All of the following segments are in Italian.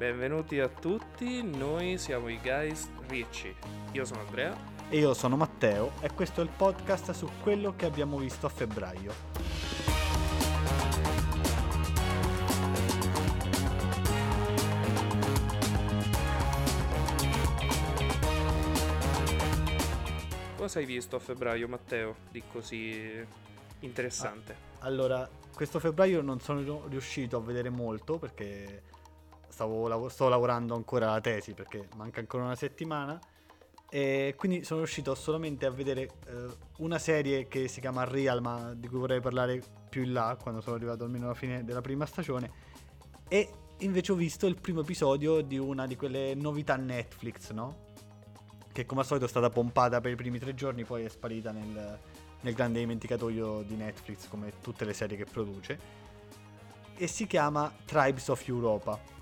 Benvenuti a tutti, noi siamo i Guys Ricci. Io sono Andrea. E io sono Matteo e questo è il podcast su quello che abbiamo visto a febbraio. Cosa hai visto a febbraio, Matteo, di così interessante? Ah, allora, questo febbraio non sono riuscito a vedere molto perché stavo, sto lavorando ancora alla tesi perché manca ancora una settimana. E quindi sono riuscito solamente a vedere eh, una serie che si chiama Real ma di cui vorrei parlare più in là quando sono arrivato almeno alla fine della prima stagione. E invece ho visto il primo episodio di una di quelle novità Netflix no? che come al solito è stata pompata per i primi tre giorni poi è sparita nel, nel grande dimenticatoio di Netflix come tutte le serie che produce. E si chiama Tribes of Europa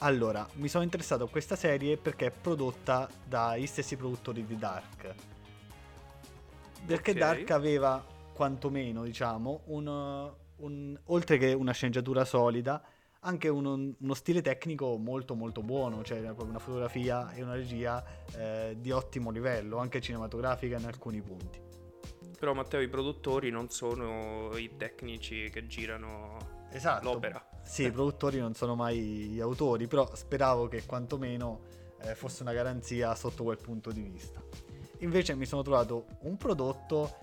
allora, mi sono interessato a questa serie perché è prodotta dagli stessi produttori di Dark. Perché okay. Dark aveva quantomeno, diciamo, un, un, oltre che una sceneggiatura solida, anche uno, uno, stile tecnico molto molto buono, cioè proprio una fotografia e una regia eh, di ottimo livello, anche cinematografica in alcuni punti. Però Matteo, i produttori non sono i tecnici che girano esatto. l'opera. Sì, i produttori non sono mai gli autori, però speravo che quantomeno eh, fosse una garanzia sotto quel punto di vista. Invece mi sono trovato un prodotto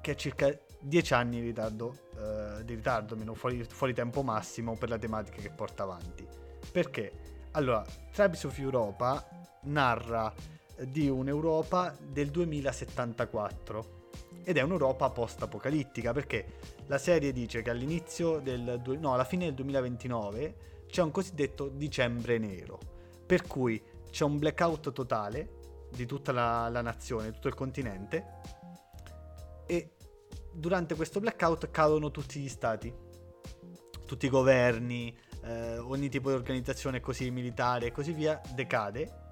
che ha circa 10 anni di ritardo, eh, di ritardo meno fuori, fuori, tempo massimo per la tematica che porta avanti. Perché? Allora, Tribes of Europa narra di un'Europa del 2074 ed è un'Europa post-apocalittica perché la serie dice che all'inizio del no, alla fine del 2029 c'è un cosiddetto dicembre nero, per cui c'è un blackout totale di tutta la, la nazione, tutto il continente e durante questo blackout cadono tutti gli stati, tutti i governi, eh, ogni tipo di organizzazione così militare e così via decade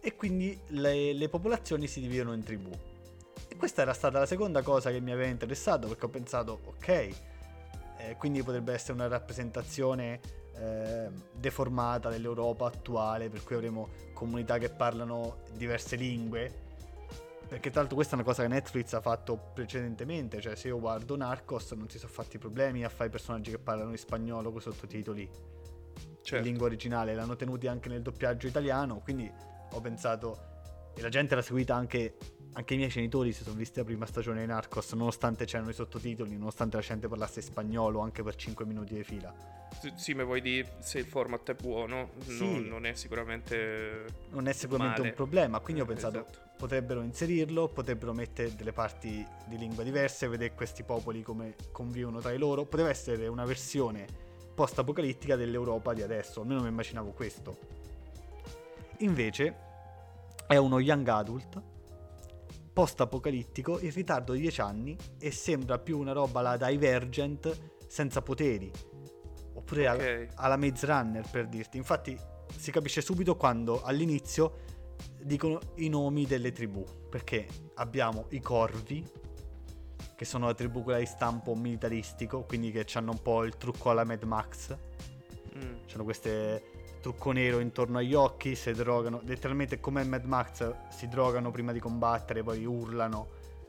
e quindi le, le popolazioni si dividono in tribù questa era stata la seconda cosa che mi aveva interessato perché ho pensato, ok, eh, quindi potrebbe essere una rappresentazione eh, deformata dell'Europa attuale, per cui avremo comunità che parlano diverse lingue. Perché tra l'altro questa è una cosa che Netflix ha fatto precedentemente, cioè se io guardo Narcos non si sono fatti problemi a fare personaggi che parlano in spagnolo con sottotitoli certo. in lingua originale, l'hanno tenuti anche nel doppiaggio italiano, quindi ho pensato, e la gente l'ha seguita anche anche i miei genitori si sono visti la prima stagione di Narcos, nonostante c'erano i sottotitoli, nonostante la gente parlasse spagnolo anche per 5 minuti di fila. Sì, sì ma vuoi dire se il format è buono, sì. non, non, è sicuramente. Non è sicuramente male. un problema. Quindi ho pensato esatto. potrebbero inserirlo, potrebbero mettere delle parti di lingua diverse, vedere questi popoli come convivono tra loro. Poteva essere una versione post-apocalittica dell'Europa di adesso, almeno mi immaginavo questo. Invece è uno young adult post-apocalittico in ritardo di 10 anni e sembra più una roba la Divergent senza poteri. Oppure okay. alla, alla Maze Runner per dirti. Infatti si capisce subito quando all'inizio dicono i nomi delle tribù. Perché abbiamo i corvi, che sono la tribù quella di stampo militaristico, quindi che hanno un po' il trucco alla Mad Max. Mm. C'hanno queste trucco nero intorno agli occhi, si drogano, letteralmente come Mad Max si drogano prima di combattere, poi urlano,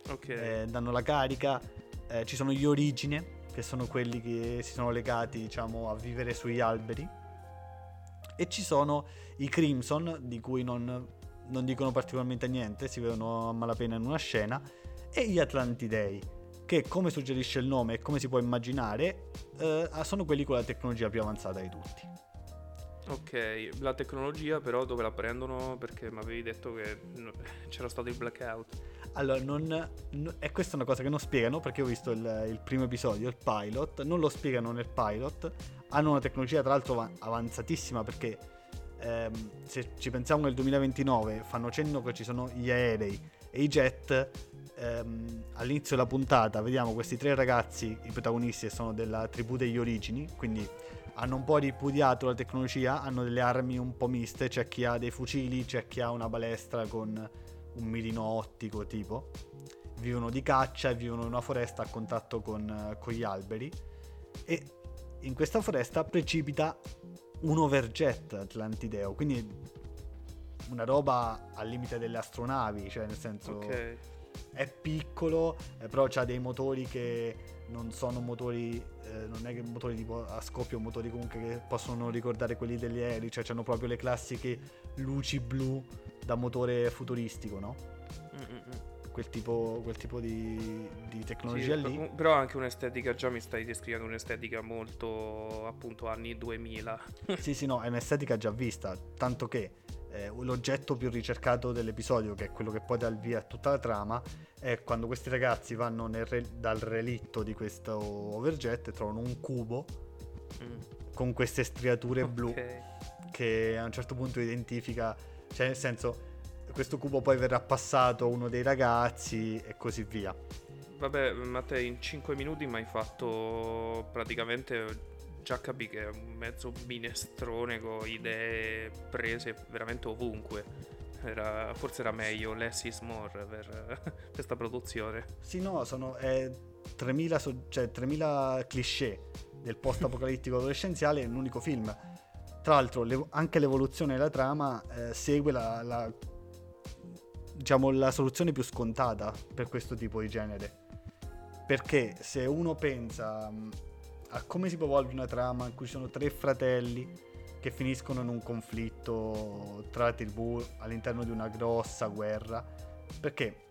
okay. eh, danno la carica. Eh, ci sono gli origine, che sono quelli che si sono legati diciamo a vivere sugli alberi. E ci sono i Crimson, di cui non, non dicono particolarmente niente, si vedono a malapena in una scena, e gli Atlantidei, che come suggerisce il nome e come si può immaginare, eh, sono quelli con la tecnologia più avanzata di tutti. Ok, la tecnologia però dove la prendono? Perché mi avevi detto che c'era stato il blackout. Allora, non, no, e questa una cosa che non spiegano perché ho visto il, il, primo episodio, il pilot, non lo spiegano nel pilot, hanno una tecnologia tra l'altro avanzatissima perché ehm, se ci pensiamo nel 2029 fanno cenno che ci sono gli aerei e i jet, ehm, all'inizio della puntata vediamo questi tre ragazzi, i protagonisti sono della tribù degli origini, quindi hanno un po' ripudiato la tecnologia, hanno delle armi un po' miste, c'è chi ha dei fucili, c'è chi ha una balestra con un mirino ottico tipo. Vivono di caccia e vivono in una foresta a contatto con, con gli alberi e in questa foresta precipita un overjet Atlantideo, quindi una roba al limite delle astronavi, cioè nel senso Ok. è piccolo, eh, però ha dei motori che non sono motori, eh, non è che motori tipo a scoppio, motori comunque che possono ricordare quelli degli aerei, cioè hanno proprio le classiche luci blu da motore futuristico, no? Mm-mm. Quel tipo, quel tipo di, di Sì, tecnologia lì. però- però anche un'estetica, già mi stai descrivendo un'estetica molto appunto anni 2000. Sì, sì, no, è un'estetica già vista, tanto che eh, l'oggetto più ricercato dell'episodio, che è quello che poi dà il via a tutta la trama, è quando questi ragazzi vanno re- dal relitto di questo overjet e trovano un cubo Mm. con queste striature blu Ok. che a un certo punto identifica, cioè nel senso questo cubo poi verrà passato a uno dei ragazzi e così via. Vabbè, Matteo, in 5 minuti mi hai fatto praticamente già capì che è un mezzo minestrone con idee prese veramente ovunque. Era- forse era meglio less is more per questa produzione. Sì, no, sono eh, 3000, so- cioè, 3000 cliché del post-apocalittico adolescenziale in un unico film. Tra l'altro, l'evo- anche l'evoluzione della trama eh, segue la, la- diciamo, la soluzione più scontata per questo tipo di genere. Perché se uno pensa a come si può evolvere una trama in cui ci sono tre fratelli che finiscono in un conflitto tra tribù all'interno di una grossa guerra, perché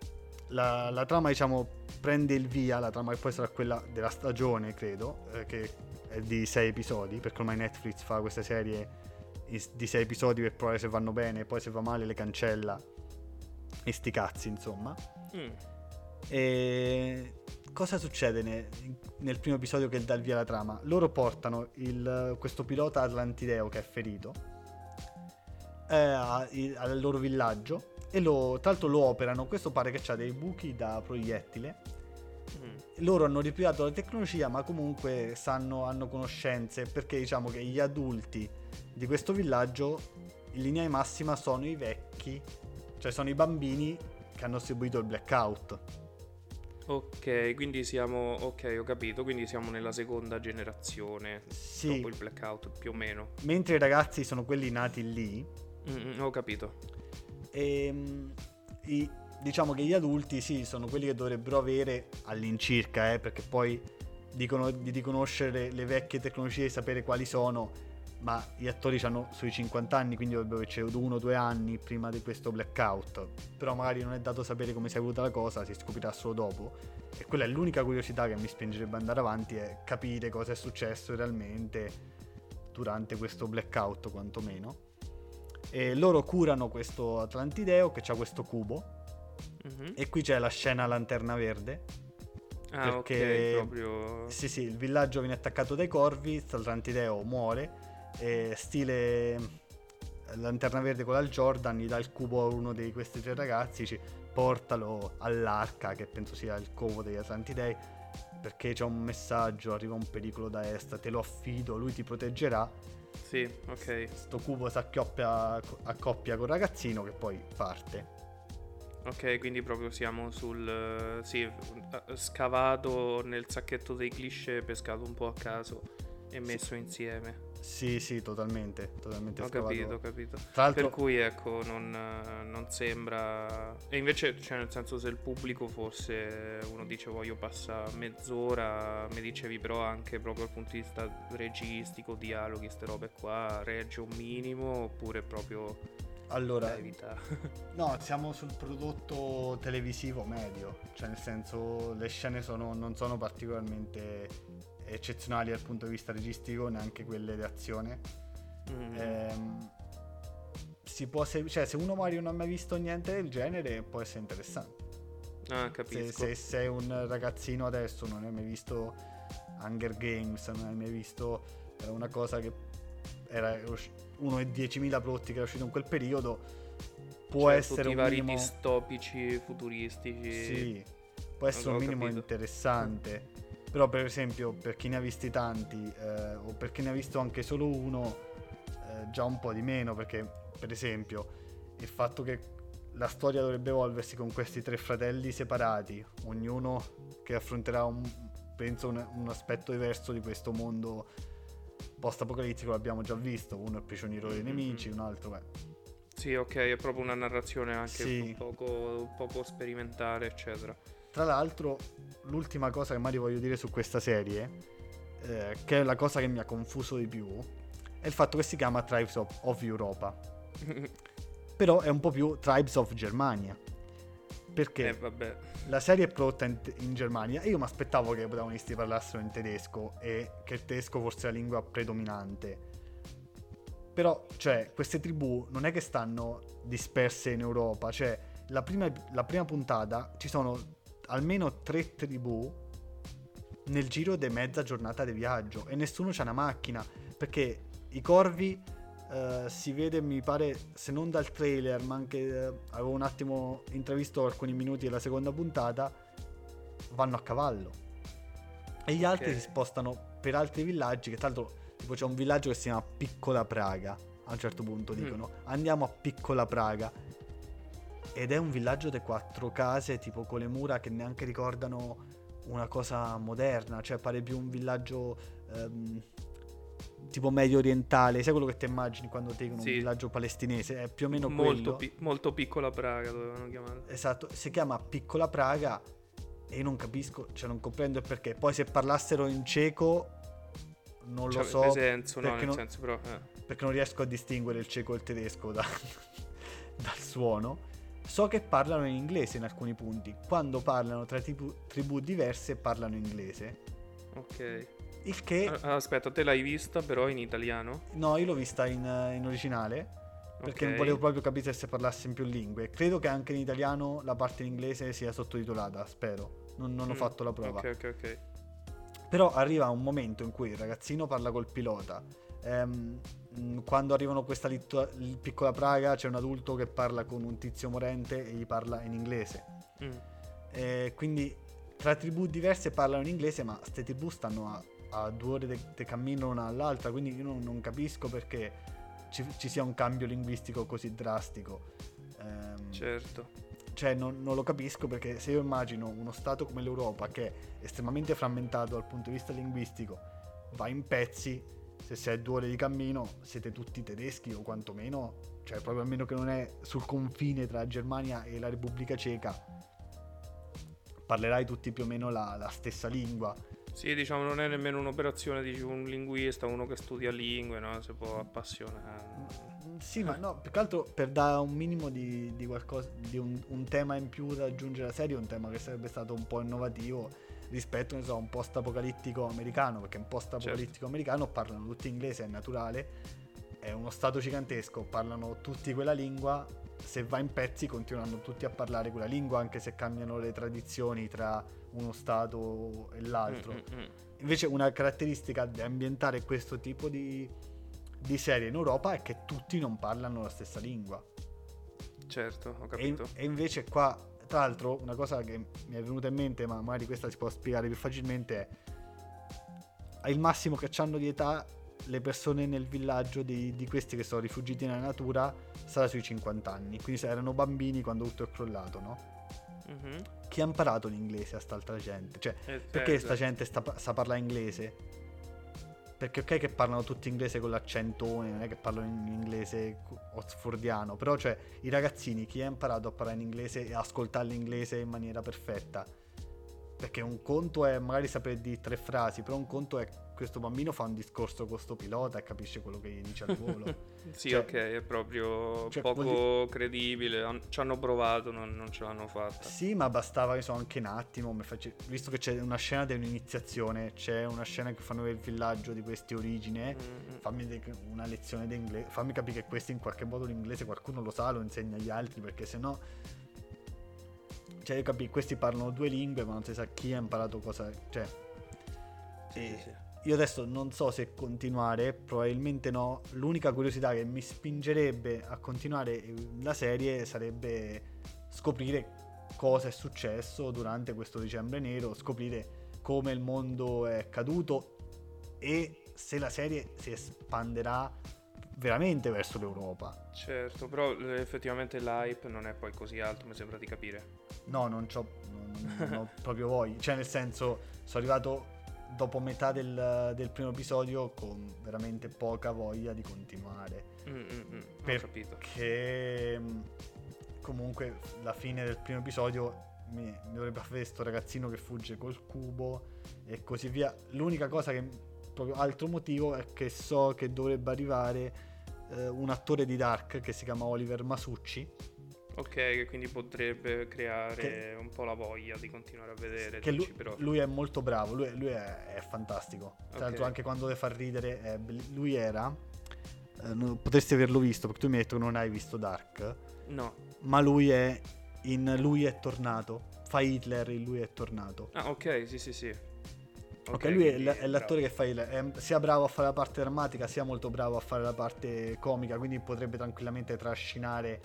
la, la trama, diciamo, prende il via, la trama che poi sarà quella della stagione, credo, eh, che è di sei episodi, perché ormai Netflix fa questa serie di sei episodi per provare se vanno bene, poi se va male le cancella e sti cazzi, insomma. Mm. E cosa succede ne- nel primo episodio che dà il via alla trama? Loro portano il- questo pilota atlantideo che è ferito eh, a- i- al loro villaggio e lo, tra l'altro lo operano. Questo pare che ha dei buchi da proiettile. Mm. Loro hanno ripiato la tecnologia, ma comunque sanno, hanno conoscenze perché diciamo che gli adulti di questo villaggio in linea di massima sono i vecchi, cioè sono i bambini che hanno seguito il blackout. Ok, quindi siamo. Ok, ho capito. Quindi siamo nella seconda generazione. Sì, Dopo il blackout, più o meno. mentre i ragazzi sono quelli nati lì, Mm, ho capito. e mm, i- diciamo che gli adulti sì, sono quelli che dovrebbero avere all'incirca, eh, perché poi dicono di riconoscere le vecchie tecnologie e sapere quali sono, ma gli attori hanno sui 50 anni, quindi dovrebbero averci uno o due anni prima di questo blackout. Però magari non è dato sapere come si è evoluta la cosa, si scoprirà solo dopo. E quella è l'unica curiosità che mi spingerebbe ad andare avanti, è capire cosa è successo realmente durante questo blackout, quantomeno. E loro curano questo Atlantideo che ha questo cubo. Mhm. E qui c'è la scena lanterna verde. Ah, perché- ok, proprio. Sì, sì, il villaggio viene attaccato dai corvi, Atlantideo muore. E stile lanterna verde con la Jordan gli dà il cubo a uno di questi tre ragazzi, dice portalo all'arca, che penso sia il covo degli Atlantidei, perché c'è un messaggio, arriva un pericolo da est, te lo affido, lui ti proteggerà. Sì, ok. Sto cubo si accoppia, accoppia col ragazzino che poi parte. Ok, quindi proprio siamo sul. eh, Sì, eh, scavato nel sacchetto dei cliché, pescato un po' a caso e messo insieme. Sì, sì, totalmente, totalmente Ho scavato. capito, ho capito. Per cui ecco, non, non sembra. E invece, cioè, nel senso, se il pubblico fosse uno dice voglio passare mezz'ora, mi dicevi però anche proprio dal punto di vista registico, dialoghi, queste robe qua, regge un minimo oppure proprio allora, no, siamo sul prodotto televisivo medio, cioè nel senso le scene sono- non sono particolarmente eccezionali dal punto di vista registico, neanche quelle di azione. Mm. Ehm, si può se, cioè, se uno magari non ha mai visto niente del genere, può essere interessante. ah, Se, capisco. se sei un ragazzino adesso, non hai mai visto Hunger Games, non hai mai visto eh, una cosa che era uno dei 10.000 prodotti che era uscito in quel periodo, può Cioè, essere un vari minimo... distopici futuristici. Sì, può essere un minimo capito. interessante. Però per esempio per chi ne ha visti tanti eh, o per chi ne ha visto anche solo uno, eh, già un po' di meno perché per esempio il fatto che la storia dovrebbe evolversi con questi tre fratelli separati, ognuno che affronterà un, penso un, un aspetto diverso di questo mondo post-apocalittico l'abbiamo già visto, uno è prigioniero dei nemici, un altro è... Sì, ok, è proprio una narrazione anche Sì. un, poco, un poco sperimentale, eccetera. Tra l'altro, l'ultima cosa che Mario voglio dire su questa serie, eh, che è la cosa che mi ha confuso di più, è il fatto che si chiama Tribes of, of Europa. Però è un po' più Tribes of Germania. Perché eh, la serie è prodotta in, in Germania e io mi aspettavo che i protagonisti parlassero in tedesco e che il tedesco fosse la lingua predominante. Però, cioè, queste tribù non è che stanno disperse in Europa, cioè, la prima, la prima puntata ci sono almeno tre tribù nel giro di mezza giornata di viaggio e nessuno c'ha una macchina, perché i corvi eh, si vede, mi pare, se non dal trailer, ma anche eh, avevo un attimo intravisto alcuni minuti della seconda puntata, vanno a cavallo. E gli altri Ok. si spostano per altri villaggi, che tra l'altro tipo c'è un villaggio che si chiama Piccola Praga, a un certo punto Mm. dicono, andiamo a Piccola Praga. Ed è un villaggio di quattro case, tipo con le mura che neanche ricordano una cosa moderna, cioè pare più un villaggio ehm, tipo medio orientale, sai quello che ti immagini quando ti dicono Sì. un villaggio palestinese, è più o meno molto, quello. pi- molto piccola Praga dovevano chiamarla. Esatto, si chiama Piccola Praga e io non capisco, cioè non comprendo il perché. Poi se parlassero in ceco non lo Cioè, so, nel senso, no, perché nel non- però... eh. perché non riesco a distinguere il ceco e il tedesco da- dal suono. So che parlano in inglese in alcuni punti. Quando parlano tra tribù, tribù diverse parlano inglese. Ok. Il che... Ah, Aspetta, te l'hai vista però in italiano? No, io l'ho vista in, in originale. Perché Ok. non volevo proprio capire se parlasse in più lingue. Credo che anche in italiano la parte in inglese sia sottotitolata, spero. Non, non ho Mm, fatto la prova. Ok, ok, ok. Però arriva un momento in cui il ragazzino parla col pilota. Ehm, mh, quando arrivano a questa litto- piccola Praga c'è un adulto che parla con un tizio morente e gli parla in inglese. Mm. Eh, quindi tra tribù diverse parlano in inglese, ma queste tribù stanno a, a due ore di cammino l'una all'altra, quindi io non, non capisco perché ci, ci sia un cambio linguistico così drastico. Ehm, Certo. cioè non, non lo capisco perché se io immagino uno stato come l'Europa che è estremamente frammentato dal punto di vista linguistico, va in pezzi, se sei due ore di cammino siete tutti tedeschi o quantomeno, cioè proprio almeno che non è sul confine tra Germania e la Repubblica Ceca, parlerai tutti più o meno la, la stessa lingua. Sì, diciamo, non è nemmeno un'operazione di un linguista, uno che studia lingue, no? Si può appassionare. Mm, Sì, ma no, più che altro per dare un minimo di, di qualcosa, di un, un tema in più da aggiungere alla serie, un tema che sarebbe stato un po' innovativo rispetto, ne so, a un post-apocalittico americano, perché un post-apocalittico Certo. americano parlano tutti inglese, è naturale, è uno stato gigantesco, parlano tutti quella lingua, se va in pezzi continuano tutti a parlare quella lingua, anche se cambiano le tradizioni tra uno stato e l'altro. Mm, mm, mm. Invece una caratteristica di ambientare questo tipo di, di serie in Europa è che tutti non parlano la stessa lingua. Certo, ho E, capito. e invece qua, tra l'altro, una cosa che mi è venuta in mente, ma magari questa si può spiegare più facilmente, è il massimo che hanno di età le persone nel villaggio di, di questi che sono rifugiati nella natura sarà sui 50 anni. Quindi se erano bambini quando tutto è crollato, no? Mhm. Chi ha imparato l'inglese a st'altra gente? Cioè, Eh, perché eh, sta esatto. gente sta, sa parlare inglese? Perché ok che parlano tutti inglese con l'accentone, non è che parlano in inglese oxfordiano, però cioè i ragazzini, chi ha imparato a parlare in inglese e ascoltare l'inglese in maniera perfetta? Perché un conto è magari sapere di tre frasi, però un conto è questo bambino fa un discorso con sto pilota e capisce quello che gli dice al volo. Sì, Cioè- ok, è proprio cioè, poco vuol credibile. Ci hanno provato, non, non ce l'hanno fatta. Sì, ma bastava che so, anche un attimo, face- visto che c'è una scena di un'iniziazione, c'è una scena che fanno il villaggio di queste origini, Mm, mm. fammi de- una lezione di inglese, fammi capire che questo in qualche modo l'inglese qualcuno lo sa, lo insegna agli altri, perché sennò... Cioè, io capisco, questi parlano due lingue, ma non si sa chi ha imparato cosa... Cioè, Sì, e- sì. Io adesso non so se continuare, probabilmente no. L'unica curiosità che mi spingerebbe a continuare la serie sarebbe scoprire cosa è successo durante questo dicembre nero, scoprire come il mondo è caduto e se la serie si espanderà veramente verso l'Europa. Certo, però eh, effettivamente l'hype non è poi così alto, mi sembra di capire. No, non, c'ho, non, non ho proprio voglia. Cioè, nel senso, sono arrivato dopo metà del, del, primo episodio con veramente poca voglia di continuare. Mm, mm, mm, perché mm, comunque la fine del primo episodio mi, mi dovrebbe fare questo ragazzino che fugge col cubo e così via. L'unica cosa che proprio altro motivo è che so che dovrebbe arrivare eh, un attore di Dark che si chiama Oliver Masucci Ok, quindi potrebbe creare che, un po' la voglia di continuare a vedere. Che lui, lui, è molto bravo, lui, lui è, è, fantastico. Tra okay. l'altro anche quando deve far ridere, è, lui era... Eh, potresti averlo visto perché tu mi hai detto che non hai visto Dark. No. Ma lui è in Lui è tornato. Fa Hitler in Lui è tornato. Ah ok, sì sì sì. Ok, okay lui è, l- è, l'attore bravo. che fa Hitler. È sia bravo a fare la parte drammatica, sia molto bravo a fare la parte comica, quindi potrebbe tranquillamente trascinare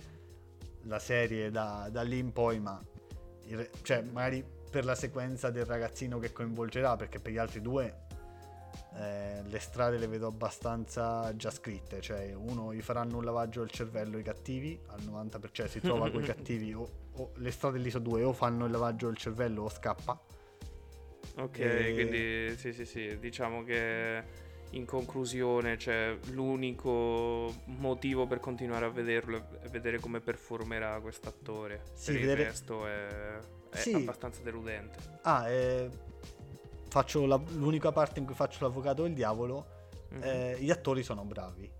la serie da, da lì in poi, ma il, cioè, magari per la sequenza del ragazzino che coinvolgerà, perché per gli altri due eh, le strade le vedo abbastanza già scritte, cioè uno gli faranno un lavaggio del cervello i cattivi, al 90% cioè, si trova con i cattivi o, o, le strade lì sono due, o fanno il lavaggio del cervello o scappa. Ok, e... quindi sì sì sì, diciamo che in conclusione, cioè, l'unico motivo per continuare a vederlo è vedere come performerà quest'attore. Sì, per vedere... il resto è, è sì. abbastanza deludente. Ah, eh, faccio la, l'unica parte in cui faccio l'avvocato del diavolo. Mm-hmm. Eh, gli attori sono bravi.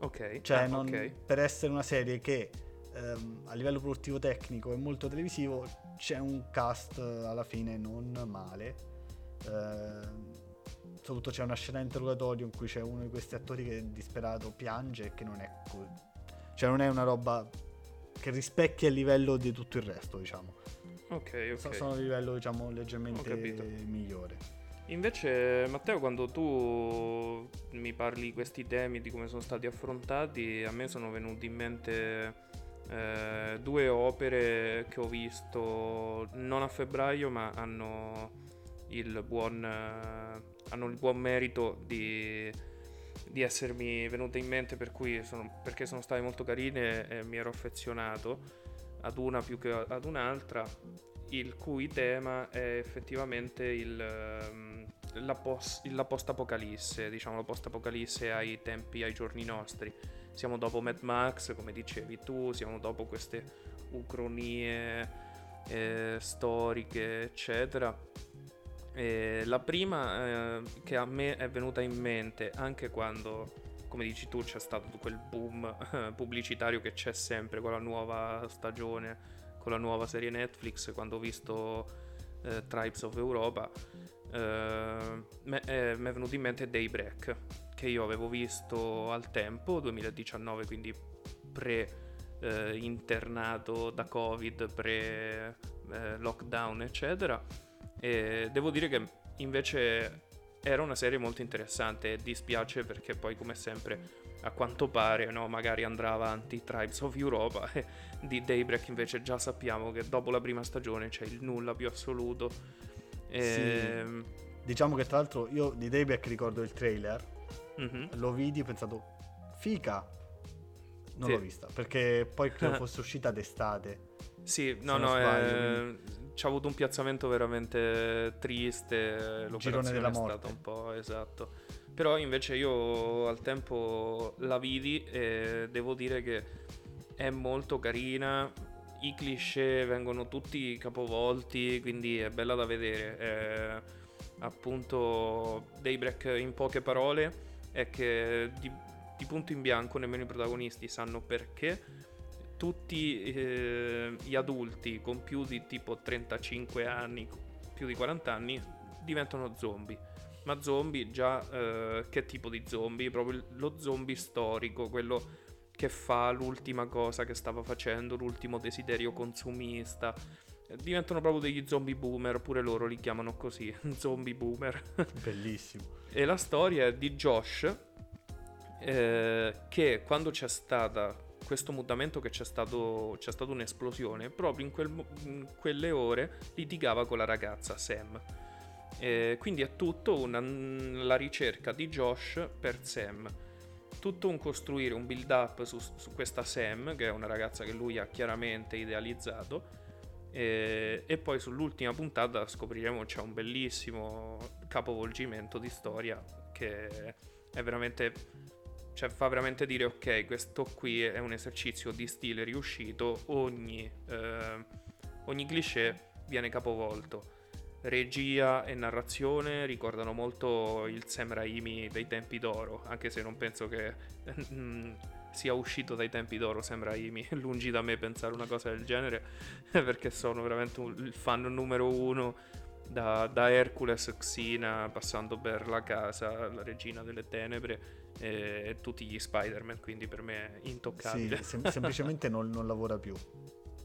Ok. Cioè, ah, non, okay. per essere una serie che ehm, a livello produttivo tecnico è molto televisivo, c'è un cast alla fine non male. Eh, soprattutto c'è una scena interrogatorio in cui c'è uno di questi attori che disperato piange e che non è co- cioè non è una roba che rispecchia il livello di tutto il resto diciamo. Ok ok. Sono a livello diciamo leggermente migliore. Invece Matteo quando tu mi parli di questi temi di come sono stati affrontati a me sono venuti in mente eh, due opere che ho visto non a febbraio ma hanno il buon eh, hanno il buon merito di, di essermi venute in mente per sono, perché sono state molto carine e mi ero affezionato ad una più che ad un'altra, il cui tema è effettivamente il, ehm, la, post, la post-apocalisse, diciamo la post-apocalisse ai tempi, ai giorni nostri. Siamo dopo Mad Max, come dicevi tu, siamo dopo queste ucronie eh, storiche, eccetera e la prima eh, che a me è venuta in mente anche quando, come dici tu, c'è stato quel boom eh, pubblicitario che c'è sempre con la nuova stagione, con la nuova serie Netflix, quando ho visto eh, Tribes of Europa, eh, mi è venuto in mente Daybreak, che io avevo visto al tempo, 2019, quindi pre... Eh, da covid pre eh, lockdown eccetera e devo dire che invece era una serie molto interessante e dispiace perché poi come sempre a quanto pare no, magari andrà avanti Tribes of Europa e di Daybreak invece già sappiamo che dopo la prima stagione c'è il nulla più assoluto. E... Sì. Diciamo che tra l'altro io di Daybreak ricordo il trailer, mm-hmm. lo vidi e ho pensato fica, non sì. l'ho vista perché poi credo fosse uscita d'estate. Sì, no, no, sbaglio, eh, ci ha avuto un piazzamento veramente triste. L'operazione della morte. è stata un po' esatto. Però invece io al tempo la vidi e devo dire che è molto carina. I cliché vengono tutti capovolti, quindi è bella da vedere. È, appunto, Daybreak in poche parole è che di, di punto in bianco nemmeno i protagonisti sanno perché tutti eh, gli adulti con più di tipo 35 anni, più di 40 anni, diventano zombie. Ma zombie già eh, che tipo di zombie? Proprio lo zombie storico, quello che fa l'ultima cosa che stava facendo, l'ultimo desiderio consumista. Diventano proprio degli zombie boomer, pure loro li chiamano così, zombie boomer. Bellissimo. e la storia è di Josh, eh, che quando c'è stata questo mutamento che c'è stato, c'è stata un'esplosione, proprio in, quel, in, quelle ore litigava con la ragazza Sam. E quindi è tutto una, la ricerca di Josh per Sam. Tutto un costruire un build up su, su questa Sam, che è una ragazza che lui ha chiaramente idealizzato, E, e, poi sull'ultima puntata scopriremo c'è un bellissimo capovolgimento di storia che è veramente cioè fa veramente dire ok questo qui è un esercizio di stile riuscito ogni, eh, ogni cliché viene capovolto. Regia e narrazione ricordano molto il Sam Raimi dei tempi d'oro anche se non penso che mm, sia uscito dai tempi d'oro Sam Raimi lungi da me pensare una cosa del genere perché sono veramente un, il fan numero uno da, da Hercules, Xina, passando per la casa, la regina delle tenebre e tutti gli Spider-Man, quindi per me è intoccabile. Sì, sem- semplicemente non, non, lavora più.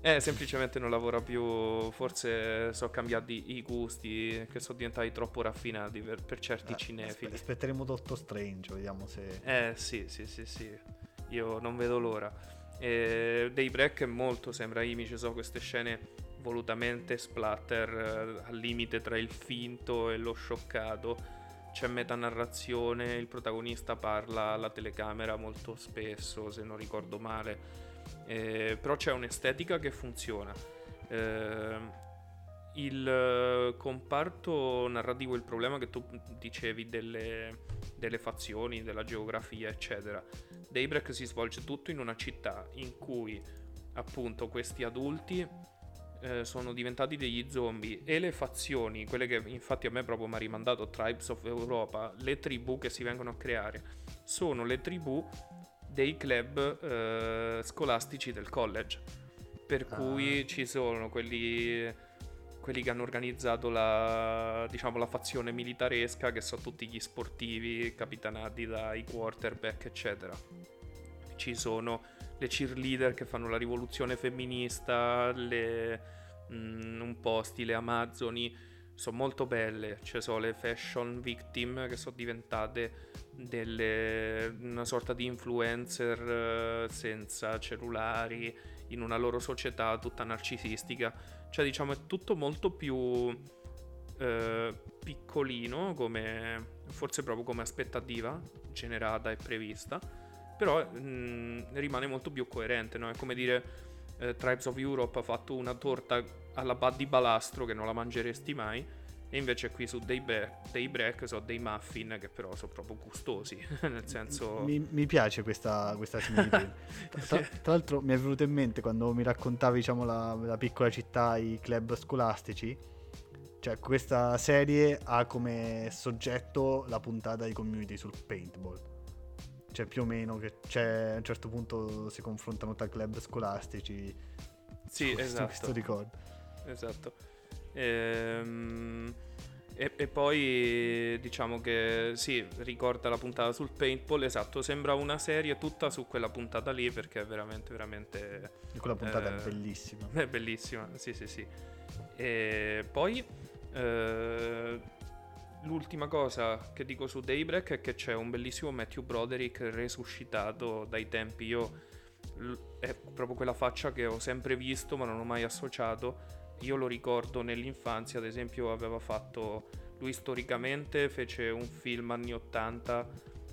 Eh, semplicemente non lavora più, forse sono cambiati i gusti, che sono diventati troppo raffinati per, per certi eh, cinefili. Aspetteremo Doctor Strange, vediamo se... Eh, sì, sì, sì, sì, io non vedo l'ora. E Daybreak è molto, sembra Imi, ci sono queste scene volutamente splatter eh, al limite tra il finto e lo scioccato c'è metanarrazione, il protagonista parla alla telecamera molto spesso, se non ricordo male, eh, però c'è un'estetica che funziona. Eh, il comparto narrativo, il problema che tu dicevi delle, delle fazioni, della geografia, eccetera, Daybreak si svolge tutto in una città in cui appunto questi adulti eh, sono diventati degli zombie e le fazioni, quelle che infatti a me proprio mi ha rimandato Tribes of Europa, le tribù che si vengono a creare, sono le tribù dei club eh, scolastici del college. Per ah. cui ci sono quelli, quelli, che hanno organizzato la, diciamo, la fazione militaresca, che sono tutti gli sportivi capitanati dai quarterback, eccetera. Ci sono le cheerleader che fanno la rivoluzione femminista, le, mm, un po' stile Amazzoni, sono molto belle. Ci sono le fashion victim che sono diventate delle, una sorta di influencer uh, senza cellulari in una loro società tutta narcisistica. Cioè, diciamo, è tutto molto più uh, piccolino, come, forse proprio come aspettativa generata e prevista però mh, mm, rimane molto più coerente, no? È come dire eh, Tribes of Europe ha fatto una torta alla di balastro che non la mangeresti mai. E invece qui su Daybreak, Daybreak sono dei muffin che però sono proprio gustosi, nel senso... Mi, mi piace questa, questa similitudine. tra, tra, l'altro mi è venuto in mente quando mi raccontavi diciamo, la, la, piccola città, i club scolastici, cioè questa serie ha come soggetto la puntata di community sul paintball cioè più o meno che c'è, a un certo punto si confrontano tra club scolastici. Sì, questo, esatto. Questo ricordo. Esatto. Ehm, e, e, poi diciamo che sì, ricorda la puntata sul paintball, esatto, sembra una serie tutta su quella puntata lì perché è veramente, veramente... E quella puntata eh, è bellissima. È bellissima, sì, sì, sì. E poi... Eh, L'ultima cosa che dico su Daybreak è che c'è un bellissimo Matthew Broderick resuscitato dai tempi. Io è proprio quella faccia che ho sempre visto ma non ho mai associato. Io lo ricordo nell'infanzia, ad esempio, aveva fatto lui storicamente fece un film anni 80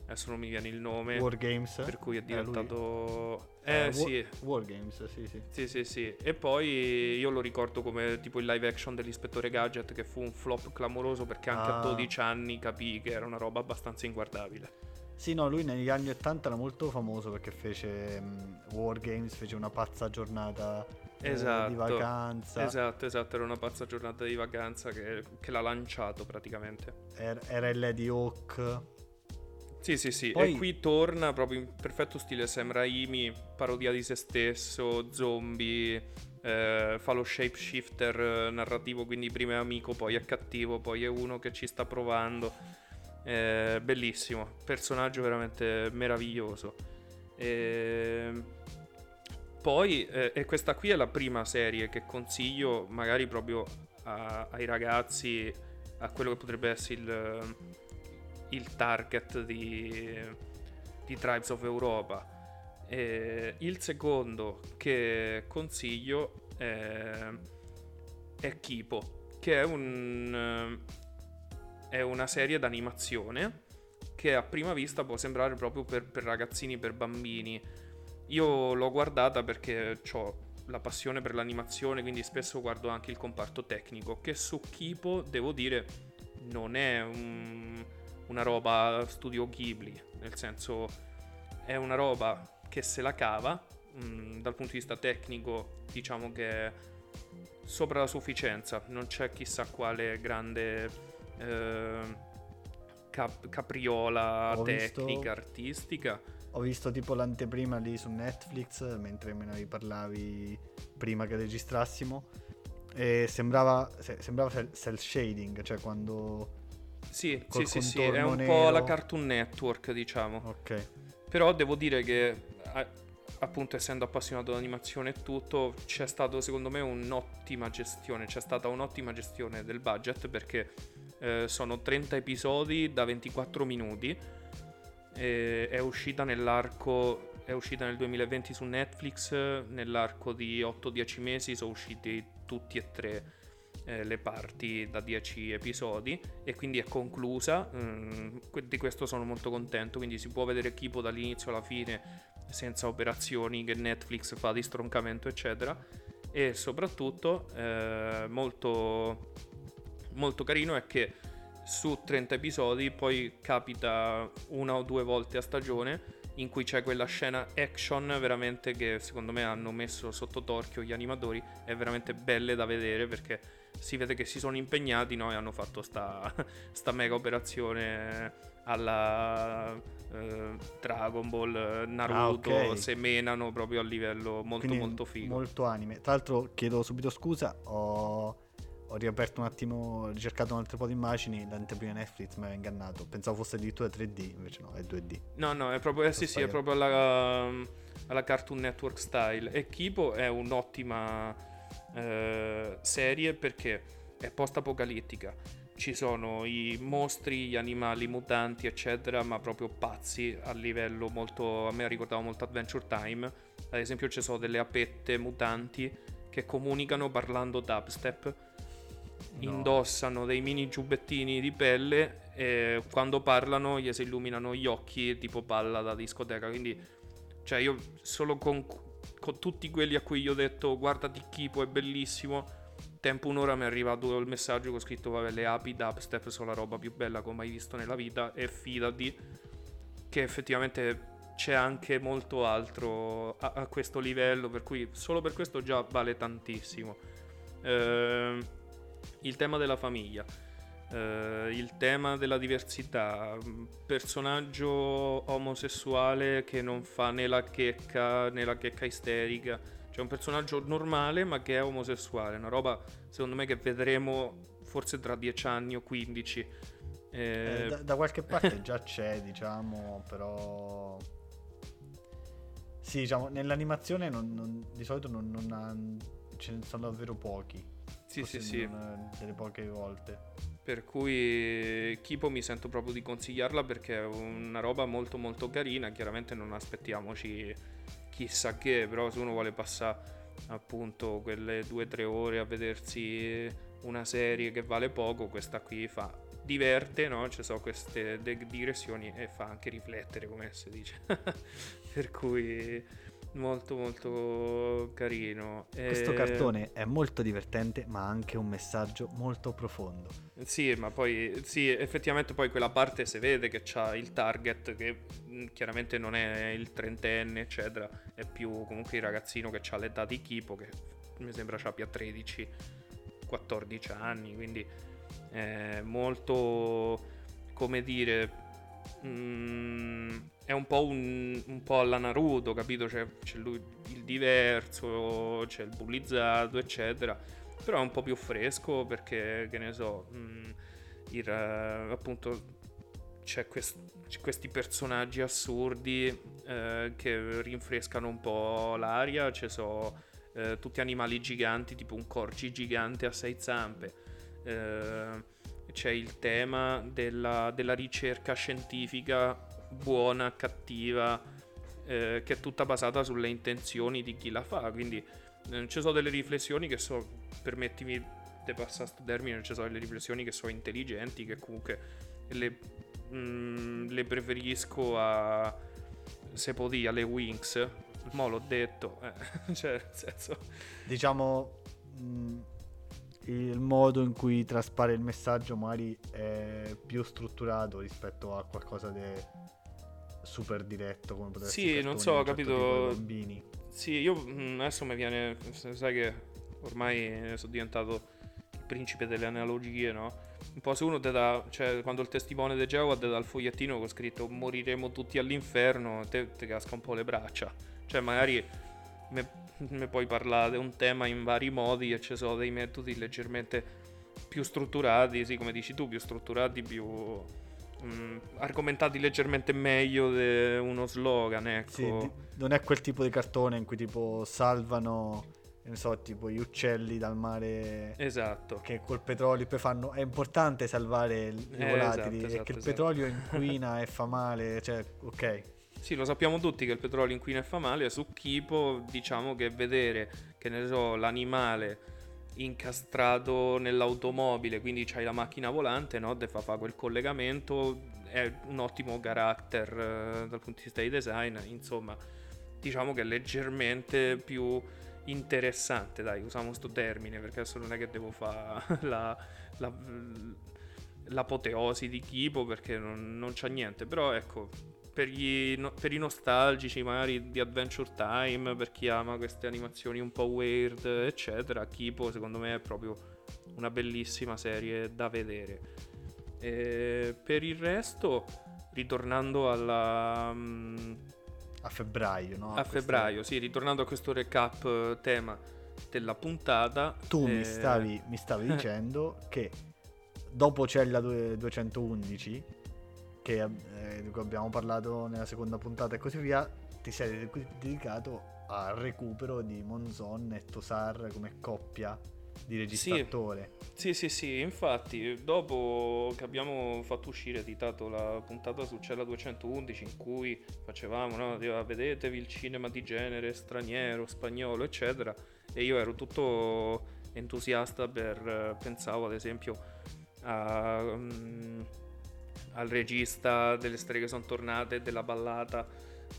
adesso non mi viene il nome. War Games. Per cui è diventato... Eh, eh sì. War, Games, sì, sì. Sì, sì, sì. E poi io lo ricordo come tipo il live action dell'ispettore Gadget che fu un flop clamoroso perché anche ah. a 12 anni capì che era una roba abbastanza inguardabile. Sì, no, lui negli anni 80 era molto famoso perché fece um, War Games, fece una pazza giornata eh, esatto, di vacanza. Esatto, esatto, era una pazza giornata di vacanza che, che l'ha lanciato praticamente. Era, era il Lady Hawk sì, sì, sì. Poi... E qui torna proprio in perfetto stile Sam Raimi, parodia di se stesso, zombie, eh, fa lo shapeshifter eh, narrativo, quindi prima è amico, poi è cattivo, poi è uno che ci sta provando. Eh, bellissimo, personaggio veramente meraviglioso. E... Poi, eh, e questa qui è la prima serie che consiglio magari proprio a, ai ragazzi, a quello che potrebbe essere il il target di, di Tribes of Europa. E il secondo che consiglio è, è Kipo, che è, un, è una serie d'animazione che a prima vista può sembrare proprio per, per ragazzini, per bambini. Io l'ho guardata perché ho la passione per l'animazione, quindi spesso guardo anche il comparto tecnico, che su Kipo devo dire non è un, una roba studio Ghibli, nel senso è una roba che se la cava mh, mm, dal punto di vista tecnico, diciamo che è sopra la sufficienza, non c'è chissà quale grande eh, cap- capriola Ho tecnica, visto- artistica. Ho visto tipo l'anteprima lì su Netflix mentre me ne parlavi prima che registrassimo. E sembrava, se- sembrava cel shading, cioè quando. Sì, sì, sì, sì, è un nero. po' la Cartoon Network, diciamo. Ok. Però devo dire che, appunto, essendo appassionato d'animazione e tutto, c'è stato secondo me un'ottima gestione. C'è stata un'ottima gestione del budget perché eh, sono 30 episodi da 24 minuti. e è uscita nell'arco. È uscita nel 2020 su Netflix. Nell'arco di 8-10 mesi sono usciti tutti e tre eh, le parti da 10 episodi e quindi è conclusa. mm, di questo sono molto contento. Quindi si può vedere Kipo dall'inizio alla fine senza operazioni che Netflix fa di stroncamento, eccetera. E soprattutto eh, molto, molto carino è che su 30 episodi poi capita una o due volte a stagione in cui c'è quella scena action veramente che secondo me hanno messo sotto torchio gli animatori è veramente belle da vedere perché si vede che si sono impegnati no? e hanno fatto sta, sta mega operazione alla eh, Dragon Ball, eh, Naruto, Ah, ok. semenano proprio a livello molto Quindi molto figo. Molto anime. Tra l'altro chiedo subito scusa, ho, ho riaperto un attimo, ho ricercato un altro po' di immagini, l'anteprima Netflix mi aveva ingannato. Pensavo fosse addirittura 3D, invece no, è 2D. No, no, è proprio, eh, sì, sì, è proprio alla, alla Cartoon Network style. E Kipo è un'ottima eh, serie perché è post-apocalittica. Ci sono i mostri, gli animali mutanti, eccetera, ma proprio pazzi a livello molto. A me ricordava molto Adventure Time. Ad esempio, ci sono delle apette mutanti che comunicano parlando dubstep. No. Indossano dei mini giubbettini di pelle e quando parlano gli si illuminano gli occhi tipo palla da discoteca. Quindi, cioè, io solo con, con tutti quelli a cui gli ho detto guardati Kipo, è bellissimo. Tempo un'ora mi è arrivato il messaggio che ho scritto vabbè le api dubstep sono la roba più bella che ho mai visto nella vita e fidati che effettivamente c'è anche molto altro a, a questo livello per cui solo per questo già vale tantissimo Ehm, il tema della famiglia eh, il tema della diversità personaggio omosessuale che non fa né la checca né la checca isterica cioè un personaggio normale ma che è omosessuale una roba secondo me che vedremo forse tra 10 anni o 15 Eh, Eh, da, da qualche parte già c'è, diciamo, però... Sì, diciamo, nell'animazione non- non- di solito non, non ha- ce ne sono davvero pochi. sì sì sì non- delle poche volte. Per cui Kipo mi sento proprio di consigliarla perché è una roba molto molto carina. Chiaramente non aspettiamoci chissà che, però se uno vuole passare appunto quelle due o tre ore a vedersi una serie che vale poco, questa qui fa diverte, no? Ci sono queste digressioni e fa anche riflettere, come si dice. per cui molto molto carino. Questo E- cartone è molto divertente, ma ha anche un messaggio molto profondo. Sì, ma poi sì, effettivamente poi quella parte si vede che c'ha il target che mh, chiaramente non è il trentenne, eccetera, è più comunque il ragazzino che ha l'età di Kipo che mi sembra ci abbia 13 14 anni, quindi è molto come dire mh, è un po' un, un po' alla Naruto, capito? C'è, c'è lui il diverso, c'è il bullizzato, eccetera. Però è un po' più fresco perché che ne so mh, il, eh, appunto c'è, quest- c'è questi personaggi assurdi eh, che rinfrescano un po' l'aria. Ci sono eh, tutti animali giganti tipo un corgi gigante a sei zampe. Eh, c'è il tema della, della ricerca scientifica buona, cattiva eh, che è tutta basata sulle intenzioni di chi la fa. Quindi eh, ci sono delle riflessioni che so, permettimi di passare questo termine, ci sono delle riflessioni che sono intelligenti, che comunque le, mm, le preferisco a, se può dire, alle Wings, mo l'ho detto, eh, cioè nel senso... Diciamo, mh, il modo in cui traspare il messaggio magari è più strutturato rispetto a qualcosa di super diretto come potrebbe Sì, essere non cartoni so, ho capito. bambini. Sì, io mm, adesso mi viene, sai che ormai sono diventato il principe delle analogie, no? Un po' se uno te dà, cioè quando il testimone di Geova ti dà il fogliettino con scritto moriremo tutti all'inferno, te, te casca un po' le braccia. Cioè magari mi puoi parlare di un tema in vari modi e ci sono dei metodi leggermente più strutturati, sì, come dici tu, più strutturati, più mm, argomentati leggermente meglio di uno slogan, ecco. Sì, di- non è quel tipo di cartone in cui tipo salvano, ne so, tipo gli uccelli dal mare Esatto. che col petrolio poi fanno è importante salvare i Eh, volatili esatto, e esatto, che il esatto. petrolio inquina e fa male, cioè, ok. Sì, lo sappiamo tutti che il petrolio inquina e fa male. Su Kipo diciamo che vedere, che ne so, l'animale incastrato nell'automobile, quindi c'hai la macchina volante, no? Te fa fare quel collegamento, è un ottimo character eh, dal punto di vista di design, insomma, diciamo che è leggermente più interessante, dai, usiamo sto termine, perché adesso non è che devo fare la, la- l'apoteosi di Kipo, perché non, non c'ha niente, però ecco, per, gli per i nostalgici magari di Adventure Time, per chi ama queste animazioni un po' weird, eccetera, Kipo secondo me è proprio una bellissima serie da vedere. E per il resto, ritornando alla, mm, A febbraio, no? a Questo- febbraio, sì, ritornando a questo recap eh, tema della puntata. Tu eh, mi stavi, mi stavi dicendo che dopo Cella due- 211, che eh, di cui abbiamo parlato nella seconda puntata e così via, ti sei de- dedicato al recupero di Monzon e Tosar come coppia di regista-attore. Sì, sì, sì, infatti, dopo che abbiamo fatto uscire, editato la puntata su Cella 211 in cui facevamo, no, diceva, vedetevi il cinema di genere straniero, spagnolo, eccetera, e io ero tutto entusiasta per, pensavo ad esempio a, mm, al regista delle streghe sono tornate, della ballata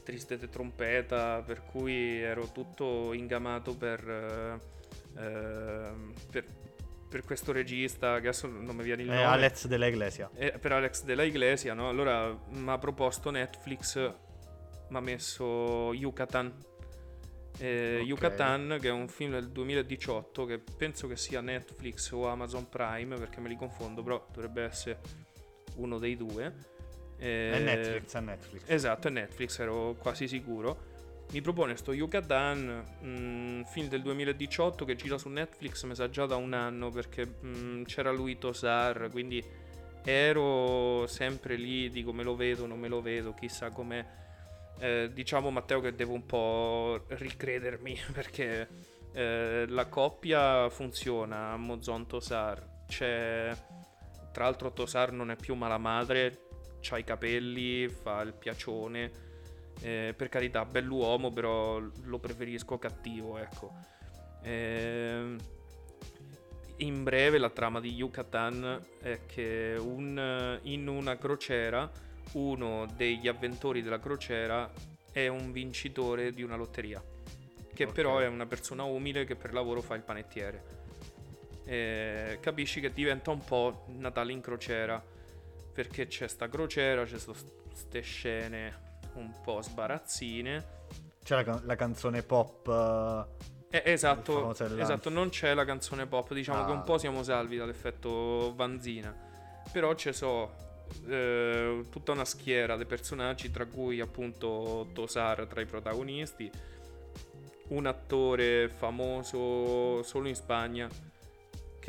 Triste de trompeta, per cui ero tutto ingamato per... eh, ehm, per, per questo regista che adesso non mi viene il Eh, nome Alex della Iglesia. Eh, per Alex della Iglesia no? allora mi ha proposto Netflix mi ha messo Yucatan eh, Ok. Yucatan che è un film del 2018 che penso che sia Netflix o Amazon Prime perché me li confondo però dovrebbe essere uno dei due Eh, È Netflix, è Netflix. Esatto, è Netflix, ero quasi sicuro. Mi propone sto Yucatan, un film del 2018 che gira su Netflix, mi sa già da un anno perché mm, c'era lui Tosar, quindi ero sempre lì, dico me lo vedo, non me lo vedo, chissà com'è. Eh, diciamo Matteo che devo un po' ricredermi perché eh, la coppia funziona, Mozon Tosar, c'è... Tra l'altro Tosar non è più mala madre, c'ha i capelli, fa il piacione. Eh, per carità, bell'uomo, però lo preferisco cattivo, ecco. Ehm, in breve, la trama di Yucatan è che un- in una crociera, uno degli avventori della crociera è un vincitore di una lotteria, che Ok. però è una persona umile che per lavoro fa il panettiere. Eh, capisci che diventa un po' Natale in crociera perché c'è sta crociera, c'è queste scene un po' sbarazzine. C'è la, can- la canzone pop. eh, Eh, esatto, esatto, non c'è la canzone pop, diciamo che Ah. un po' siamo salvi dall'effetto Vanzina. Però ci so eh, tutta una schiera di personaggi, tra cui appunto Tosar tra i protagonisti, un attore famoso solo in Spagna,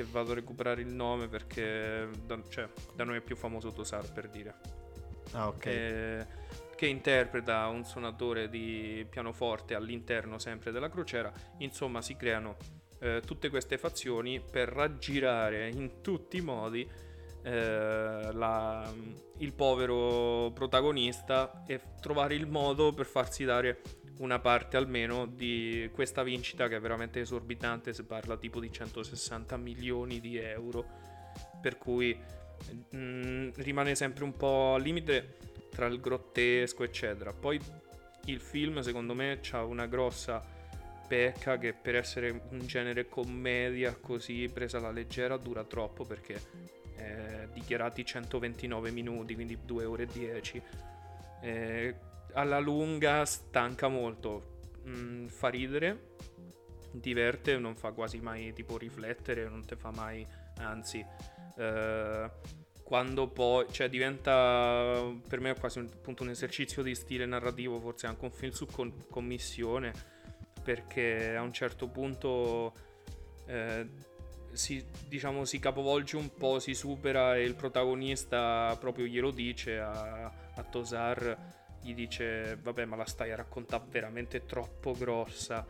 che vado a recuperare il nome perché da, cioè, da noi è più famoso Tosar per dire. Ah, ok. eh, che interpreta un suonatore di pianoforte all'interno sempre della crociera. Insomma, si creano eh, tutte queste fazioni per raggirare in tutti i modi eh, la- il povero protagonista e trovare il modo per farsi dare una parte almeno di questa vincita che è veramente esorbitante, si parla tipo di 160 milioni di euro, per cui mm, rimane sempre un po' al limite tra il grottesco, eccetera. Poi il film secondo me ha una grossa pecca che per essere un genere commedia così presa alla leggera dura troppo perché eh, dichiarati 129 minuti, quindi 2 ore e 10. Eh, alla lunga stanca molto, mm, fa ridere, diverte, non fa quasi mai tipo riflettere, non te fa mai, anzi, eh, quando poi, cioè diventa per me quasi un, appunto un esercizio di stile narrativo, forse anche un film su con- commissione, perché a un certo punto eh, si, diciamo, si capovolge un po', si supera e il protagonista proprio glielo dice a, a Tosar, gli dice vabbè ma la stai a raccontare veramente troppo grossa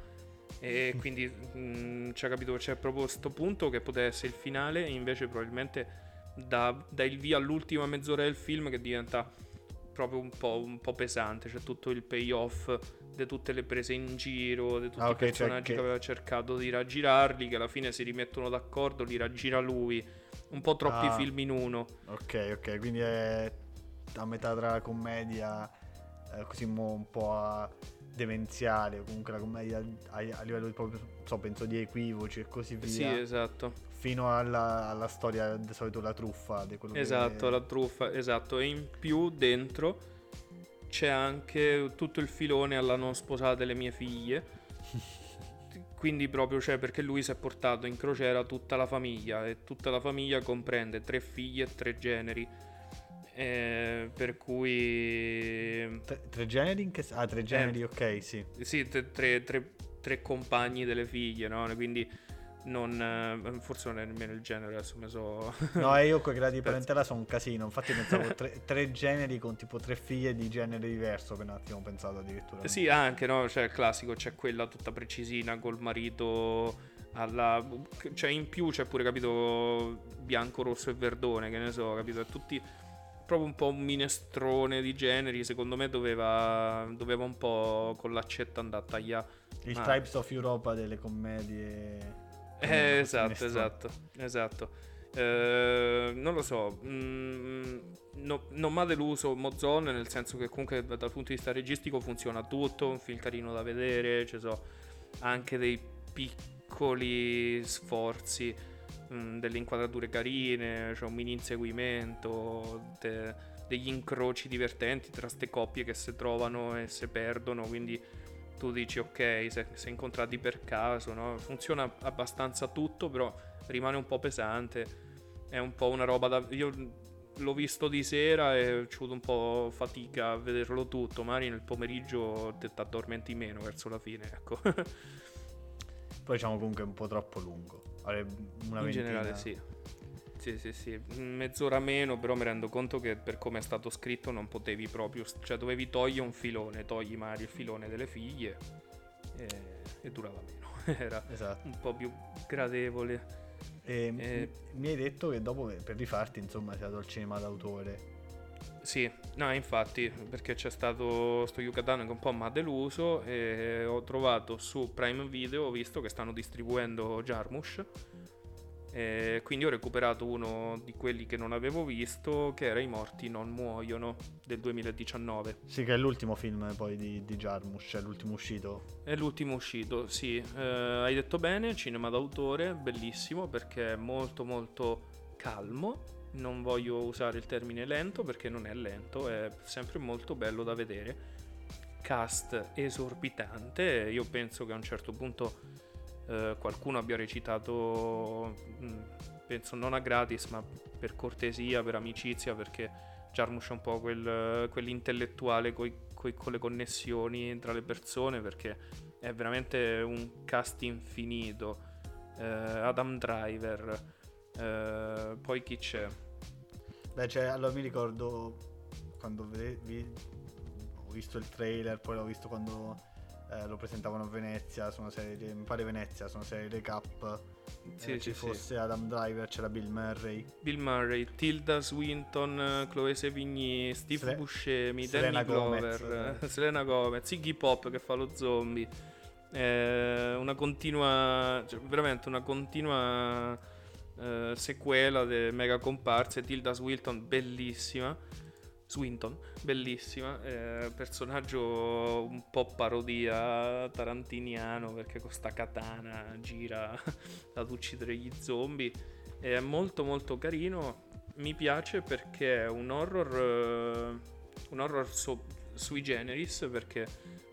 e quindi mh, mm, cioè, capito, c'è proprio questo punto che poteva essere il finale e invece probabilmente dà, dà il via all'ultima mezz'ora del film che diventa proprio un po', un po pesante, c'è tutto il payoff di tutte le prese in giro, di tutti ah, okay, i cioè personaggi cioè che... che... aveva cercato di raggirarli, che alla fine si rimettono d'accordo, li raggira lui. Un po' troppi ah, film in uno. Ok, ok, quindi è a metà tra la commedia, eh, così un po' demenziale, o comunque la commedia a, a livello di proprio, so, penso di equivoci e così via. Sì, esatto. Fino alla, alla storia, di solito la truffa. Di esatto, che... la truffa, esatto. E in più dentro c'è anche tutto il filone alla non sposata delle mie figlie. Quindi proprio cioè, perché lui si è portato in crociera tutta la famiglia e tutta la famiglia comprende tre figlie e tre generi. Eh, per cui... Tre, tre generi? In che... Ah, tre generi, eh, ok, sì. Sì, tre, tre, tre compagni delle figlie, no? Quindi non, eh, forse non è nemmeno il genere, adesso mi so... No, e io con i gradi di parentela sono un casino, infatti pensavo tre, tre, generi con tipo tre figlie di genere diverso, per un attimo ho pensato addirittura. Sì, anche, no? Cioè il classico, c'è quella tutta precisina col marito alla... Cioè in più c'è pure, capito, bianco, rosso e verdone, che ne so, capito? Tutti proprio un po' un minestrone di generi, secondo me doveva, doveva un po' con l'accetta andare a tagliare. Il ah. Tribes of Europa delle commedie eh, esatto, esatto, esatto. Eh, non lo so, mm, no, non mi ha deluso Mozone nel senso che comunque dal punto di vista registico funziona tutto, un film carino da vedere, ci sono anche dei piccoli sforzi, mm, delle inquadrature carine, c'è un mini inseguimento, de, degli incroci divertenti tra queste coppie che si trovano e si perdono, quindi tu dici ok, se, se incontrati per caso, no? funziona abbastanza tutto, però rimane un po' pesante. È un po' una roba da. Io l'ho visto di sera e ho avuto un po' fatica a vederlo tutto. Magari nel pomeriggio ti addormenti meno verso la fine, ecco. Poi diciamo comunque un po' troppo lungo. Una In ventina. generale sì. Sì, sì, sì, mezz'ora meno, però mi rendo conto che per come è stato scritto non potevi proprio, cioè dovevi togliere un filone, togli magari il filone delle figlie e, e durava meno, era esatto. un po' più gradevole. E, e... Mi hai detto che dopo per rifarti insomma sei andato al cinema d'autore. Sì, no, infatti, perché c'è stato sto Yucatan che un po' mi ha deluso e ho trovato su Prime Video, ho visto che stanno distribuendo Jarmusch e quindi ho recuperato uno di quelli che non avevo visto, che era I morti non muoiono del 2019. Sì, che è l'ultimo film poi di, di Jarmusch, cioè l'ultimo uscito. È l'ultimo uscito, sì. Eh, hai detto bene, cinema d'autore, bellissimo perché è molto molto calmo. Non voglio usare il termine lento perché non è lento, è sempre molto bello da vedere. Cast esorbitante, io penso che a un certo punto eh, qualcuno abbia recitato, mm, penso non a gratis, ma per cortesia, per amicizia, perché Jarmusch è un po' quel, quell'intellettuale coi, coi, con le connessioni tra le persone, perché è veramente un cast infinito. Eh, Adam Driver, eh, poi chi c'è? Beh, cioè, allora mi ricordo quando vi, ho visto il trailer, poi l'ho visto quando eh, lo presentavano a Venezia, su una serie di, mi pare Venezia, su una serie recap. Sì, eh, ci fosse sì. Adam Driver, c'era Bill Murray. Bill Murray, Tilda Swinton, Chloe Sevigny, Steve Sre- Buscemi, Danny Glover, Gomez, Selena Gomez, Iggy Pop che fa lo zombie. Eh, una continua, cioè, veramente una continua eh, sequela delle mega comparse. Tilda Swinton, bellissima Swinton, bellissima, eh, personaggio un po' parodia tarantiniano perché con sta katana gira ad uccidere gli zombie, è molto molto carino, mi piace perché è un horror, eh, un horror so- sui generis perché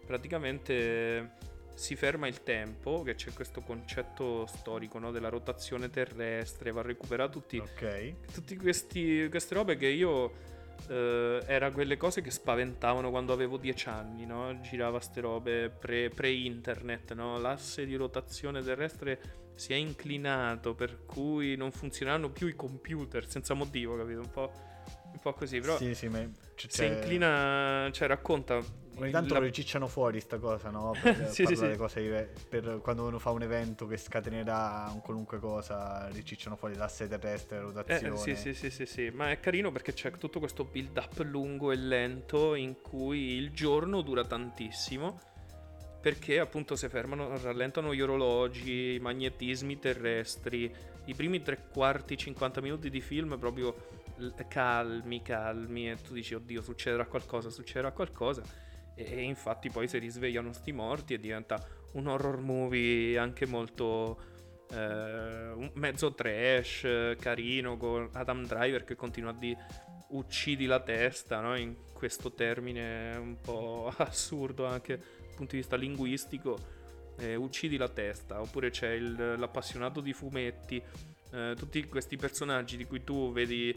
praticamente si ferma il tempo, che c'è questo concetto storico no, della rotazione terrestre, va a recuperare tutti, Ok. tutti questi, queste robe che io eh, era quelle cose che spaventavano quando avevo dieci anni, no? Girava ste robe pre, pre-internet, no? L'asse di rotazione terrestre si è inclinato, per cui non funzionano più i computer senza motivo, capito? Un po', un po' così, però Sì, sì, ma c- si inclina, cioè racconta... Ogni tanto la- lo ricicciano fuori sta cosa, no? Per Sì, sì, sì. per quando uno fa un evento che scatenerà un qualunque cosa, ricicciano fuori l'asse terrestre, la Eh, rotazione. sì, sì, sì, sì, sì, ma è carino perché c'è tutto questo build up lungo e lento in cui il giorno dura tantissimo perché appunto si fermano, rallentano gli orologi, i magnetismi terrestri, i primi tre quarti, 50 minuti di film proprio calmi, calmi e tu dici oddio succederà qualcosa, succederà qualcosa e, e infatti poi si risvegliano sti morti e diventa un horror movie anche molto eh, un mezzo trash, carino, con Adam Driver che continua a dire uccidi la testa, no? in questo termine un po' assurdo anche dal punto di vista linguistico, eh, uccidi la testa, oppure c'è il- l'appassionato di fumetti, eh, tutti questi personaggi di cui tu vedi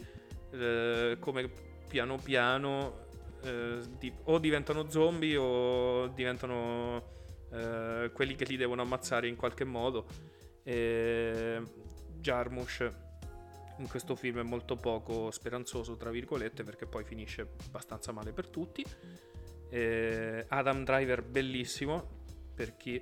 eh, come piano piano eh, o diventano zombie o diventano eh, quelli che li devono ammazzare in qualche modo. E Jarmusch in questo film è molto poco speranzoso, tra virgolette, perché poi finisce abbastanza male per tutti. E Adam Driver bellissimo, per chi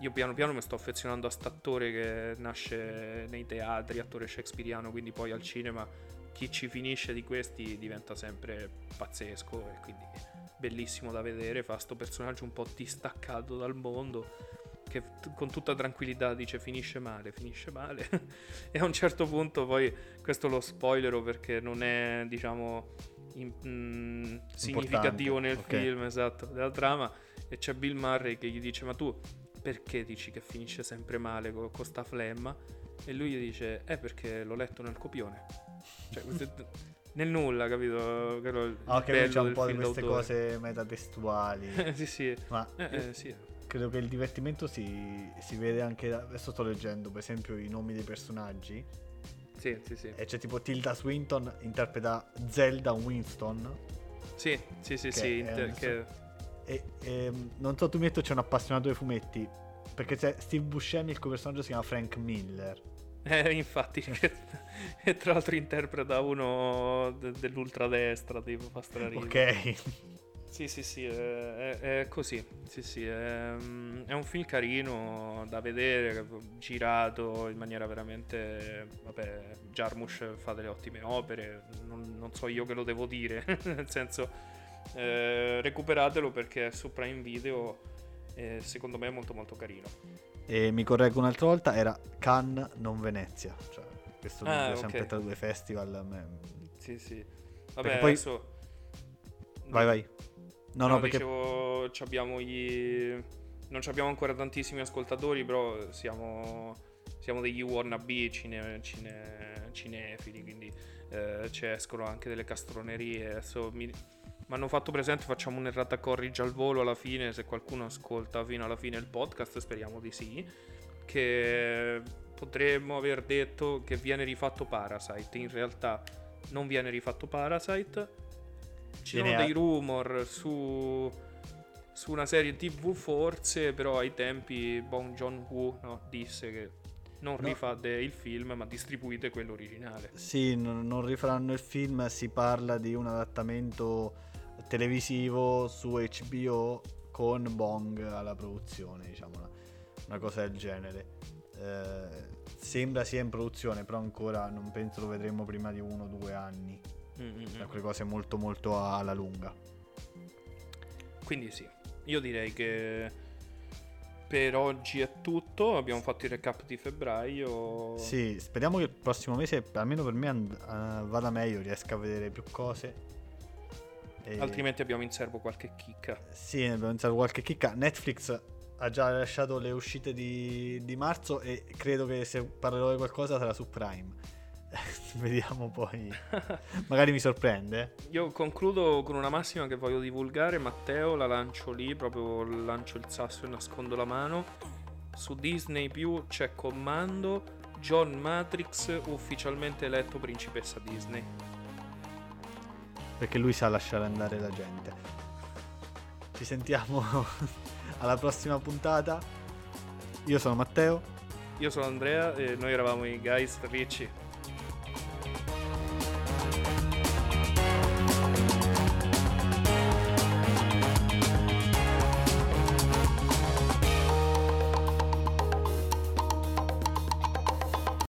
io piano piano mi sto affezionando a st'attore che nasce nei teatri, attore shakespeariano, quindi poi al cinema chi ci finisce di questi diventa sempre pazzesco e quindi bellissimo da vedere, fa sto personaggio un po' distaccato dal mondo che con tutta tranquillità dice finisce male, finisce male. E a un certo punto poi questo lo spoilero perché non è diciamo in- mm, significativo nel ok. film esatto della trama. E c'è Bill Murray che gli dice ma tu perché dici che finisce sempre male con, con sta flemma? E lui gli dice eh perché l'ho letto nel copione cioè nel nulla capito Quello Ah, ok, c'è un po' di queste d'autore. cose metatestuali. sì sì Ma eh, eh, sì credo che il divertimento si, si vede anche. da- Adesso sto leggendo, per esempio, i nomi dei personaggi. sì sì sì E c'è tipo Tilda Swinton interpreta Zelda Winston. Sì, sì, sì, Che sì, inter- adesso- che- E ehm, non so, tu mi hai detto c'è un appassionato dei fumetti. Perché c'è Steve Buscemi, il cui personaggio si chiama Frank Miller. Eh, infatti, e tra l'altro interpreta uno de- dell'ultradestra, tipo, fa. Ok. Sì, sì, sì, è, è- così, sì, sì, è, mm, è un film carino da vedere, girato in maniera veramente, vabbè, Jarmusch fa delle ottime opere, non, non so io che lo devo dire, nel senso, eh, recuperatelo perché è su Prime Video, e secondo me è molto molto carino. E mi correggo un'altra volta, era Cannes, non Venezia. Cioè, questo Ah, dubbio sempre tra due festival. me- Sì, sì. Perché Vabbè, poi- adesso... Vai, vai. No, no, perché dicevo, c'abbiamo gli... Non abbiamo ancora tantissimi ascoltatori, però siamo, siamo degli wannabe cine, cine, cinefili, quindi eh, ci escono anche delle castronerie. Adesso mi hanno fatto presente, facciamo un'errata corrige al volo alla fine, se qualcuno ascolta fino alla fine il podcast, speriamo di sì, che potremmo aver detto che viene rifatto Parasite, in realtà non viene rifatto Parasite. Ci sono dei rumor su, su una serie tv forse, però ai tempi Bong Joon-ho no, disse che non No. rifate il film ma distribuite quello originale. Sì, non, non rifaranno il film, si parla di un adattamento televisivo su HBO con Bong alla produzione, diciamo, una, una cosa del genere. Eh, sembra sia in produzione, però ancora non penso lo vedremo prima di uno o due anni. Mm, mm, mm. Sono quelle cose molto molto alla lunga. Quindi sì, io direi che per oggi è tutto. Abbiamo fatto il recap di febbraio. Sì, speriamo che il prossimo mese, almeno per me, and- eh, vada meglio, riesca a vedere più cose. E... Altrimenti abbiamo in serbo qualche chicca. Sì, abbiamo in serbo qualche chicca. Netflix ha già lasciato le uscite di, di marzo e credo che se parlerò di qualcosa sarà su Prime. Vediamo poi. Magari mi sorprende. Io concludo con una massima che voglio divulgare. Matteo, la lancio lì, proprio lancio il sasso e nascondo la mano. Su Disney Più c'è comando John Matrix ufficialmente eletto principessa Disney. Perché lui sa lasciare andare la gente. Ci sentiamo alla prossima puntata. Io sono Matteo. Io sono Andrea e noi eravamo i Guys Ricci.